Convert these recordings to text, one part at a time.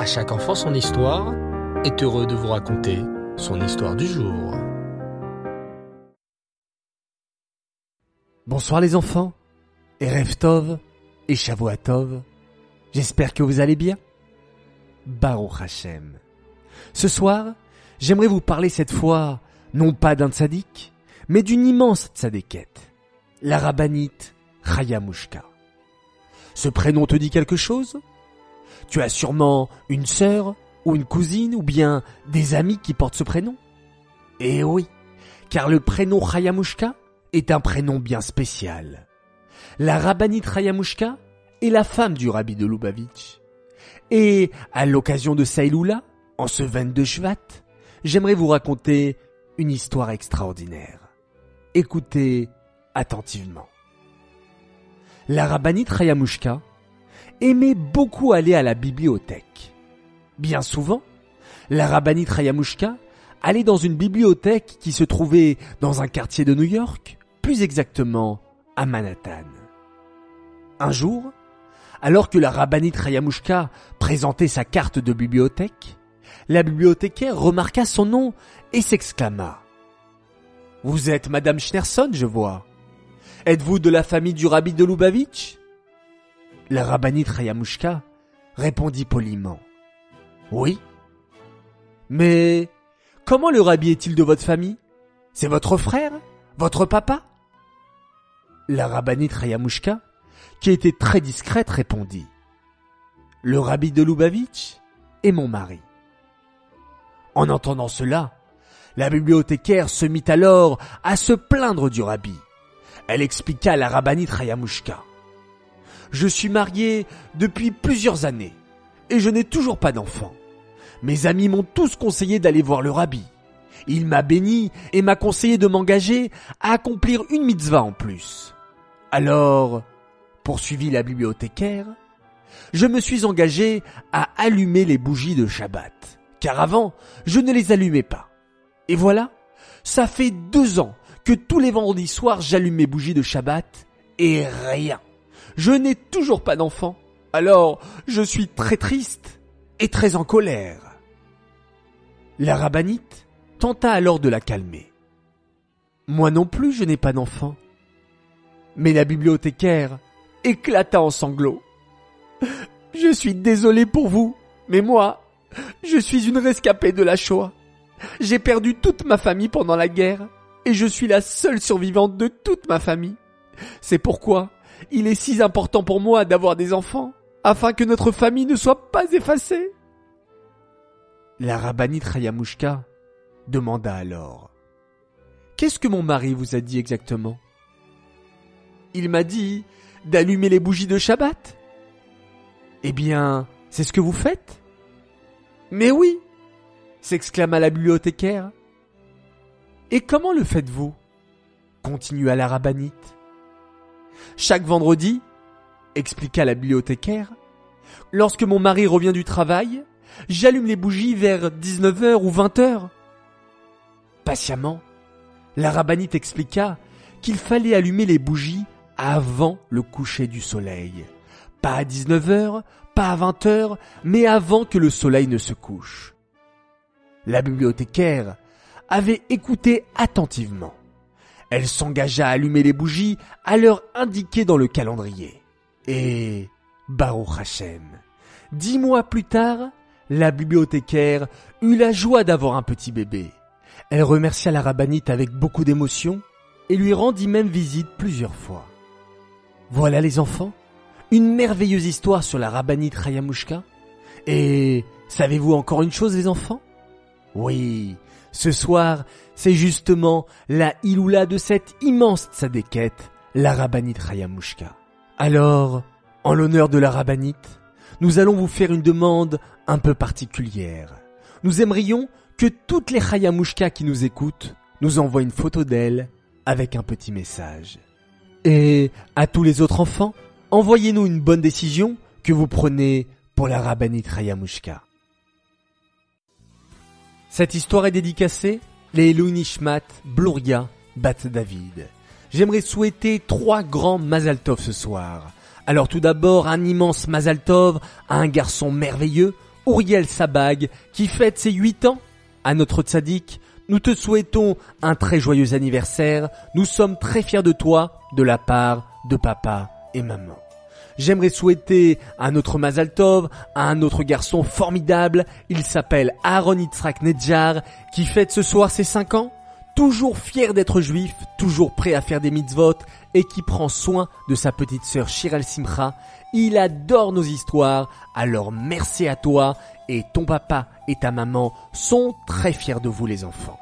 À chaque enfant son histoire est heureux de vous raconter son histoire du jour. Bonsoir les enfants, Tov et Shavuatov. J'espère que vous allez bien. Baruch Hashem. Ce soir, j'aimerais vous parler cette fois non pas d'un tzaddik, mais d'une immense tzadékette, la rabbinite Chayamushka. Ce prénom te dit quelque chose? Tu as sûrement une sœur ou une cousine ou bien des amis qui portent ce prénom? Eh oui, car le prénom Chayamushka est un prénom bien spécial. La rabbinite Chayamushka est la femme du rabbi de Lubavitch. Et à l'occasion de Saïloula, en ce 22 Shvat, j'aimerais vous raconter une histoire extraordinaire. Écoutez attentivement. La rabbinite Chayamushka aimait beaucoup aller à la bibliothèque. Bien souvent, la rabbinite Chayamushka allait dans une bibliothèque qui se trouvait dans un quartier de New York, plus exactement à Manhattan. Un jour, alors que la rabbinite Chayamushka présentait sa carte de bibliothèque, la bibliothécaire remarqua son nom et s'exclama. Vous êtes Madame Schnerson, je vois. Êtes-vous de la famille du rabbi de Lubavitch? La rabbinite Chayamushka répondit poliment. Oui. Mais comment le rabbi est-il de votre famille? C'est votre frère? Votre papa? La rabbinite Chayamushka, qui était très discrète, répondit. Le rabbi de Lubavitch est mon mari. En entendant cela, la bibliothécaire se mit alors à se plaindre du rabbi. Elle expliqua à la rabbinite Chayamushka. Je suis mariée depuis plusieurs années et je n'ai toujours pas d'enfant. Mes amis m'ont tous conseillé d'aller voir le rabbi. Il m'a béni et m'a conseillé de m'engager à accomplir une mitzvah en plus. Alors, poursuivit la bibliothécaire, je me suis engagé à allumer les bougies de Shabbat, car avant, je ne les allumais pas. Et voilà, ça fait deux ans que tous les vendredis soirs j'allume mes bougies de Shabbat, et rien. Je n'ai toujours pas d'enfant. Alors, je suis très triste et très en colère. La rabbinite tenta alors de la calmer. Moi non plus, je n'ai pas d'enfant. Mais la bibliothécaire éclata en sanglots. Je suis désolé pour vous, mais moi, je suis une rescapée de la Shoah. J'ai perdu toute ma famille pendant la guerre, et je suis la seule survivante de toute ma famille. C'est pourquoi il est si important pour moi d'avoir des enfants, afin que notre famille ne soit pas effacée. La rabbinite Chayamushka demanda alors. Qu'est-ce que mon mari vous a dit exactement? Il m'a dit d'allumer les bougies de Shabbat. Eh bien, c'est ce que vous faites? Mais oui, s'exclama la bibliothécaire. Et comment le faites-vous? continua la rabbinite. Chaque vendredi, expliqua la bibliothécaire, lorsque mon mari revient du travail, j'allume les bougies vers 19h ou 20h. Patiemment, la rabbinite expliqua qu'il fallait allumer les bougies avant le coucher du soleil. Pas à 19h, pas à 20h, mais avant que le soleil ne se couche. La bibliothécaire avait écouté attentivement. Elle s'engagea à allumer les bougies à l'heure indiquée dans le calendrier. Et, Baruch Hashem, dix mois plus tard, la bibliothécaire eut la joie d'avoir un petit bébé. Elle remercia la rabbinite avec beaucoup d'émotion et lui rendit même visite plusieurs fois. Voilà les enfants, une merveilleuse histoire sur la rabbinite Chayamushka. Et savez-vous encore une chose les enfants? Oui, ce soir, c'est justement la Iloula de cette immense tzadékette, la rabbinite Chayamushka. Alors, en l'honneur de la rabbinite, nous allons vous faire une demande un peu particulière. Nous aimerions que toutes les Chayamushka qui nous écoutent nous envoient une photo d'elle avec un petit message. Et à tous les autres enfants, envoyez-nous une bonne décision que vous prenez pour la rabbinite Chayamushka. Cette histoire est dédicacée les Nishmat, Bloria, Bat David. J'aimerais souhaiter trois grands Mazaltov ce soir. Alors tout d'abord un immense Mazaltov à un garçon merveilleux Uriel Sabag qui fête ses 8 ans. À notre tzaddik, nous te souhaitons un très joyeux anniversaire. Nous sommes très fiers de toi, de la part de papa et maman. J'aimerais souhaiter un autre Mazal Tov à un autre garçon formidable. Il s'appelle Aaron Yitzhak Nedjar, qui fête ce soir ses 5 ans. Toujours fier d'être juif, toujours prêt à faire des mitzvot et qui prend soin de sa petite sœur Shiral Simcha. Il adore nos histoires, alors merci à toi et ton papa et ta maman sont très fiers de vous les enfants.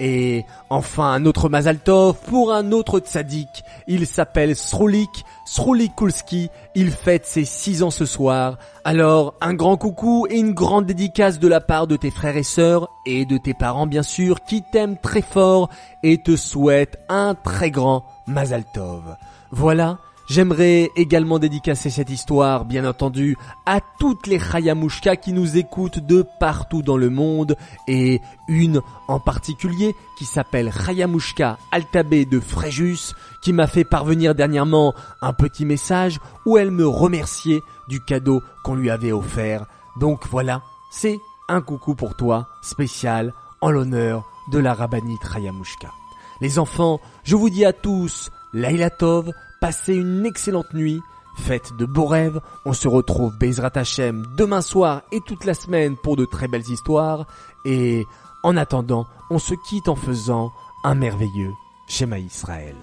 Et enfin un autre Mazal Tov pour un autre tzaddik. Il s'appelle Sroulik, Sroulik Kulski. Il fête ses 6 ans ce soir. Alors un grand coucou et une grande dédicace de la part de tes frères et sœurs et de tes parents bien sûr qui t'aiment très fort et te souhaitent un très grand Mazal Tov. Voilà, J'aimerais également dédicacer cette histoire, bien entendu, à toutes les Chayamushka qui nous écoutent de partout dans le monde et une en particulier qui s'appelle Chayamushka Altabé de Fréjus qui m'a fait parvenir dernièrement un petit message où elle me remerciait du cadeau qu'on lui avait offert. Donc voilà, c'est un coucou pour toi spécial en l'honneur de la rabbinite Chayamushka. Les enfants, je vous dis à tous, Laila Tov, passez une excellente nuit, faites de beaux rêves, on se retrouve Bezrat Hashem demain soir et toute la semaine pour de très belles histoires, et en attendant, on se quitte en faisant un merveilleux schéma Israël.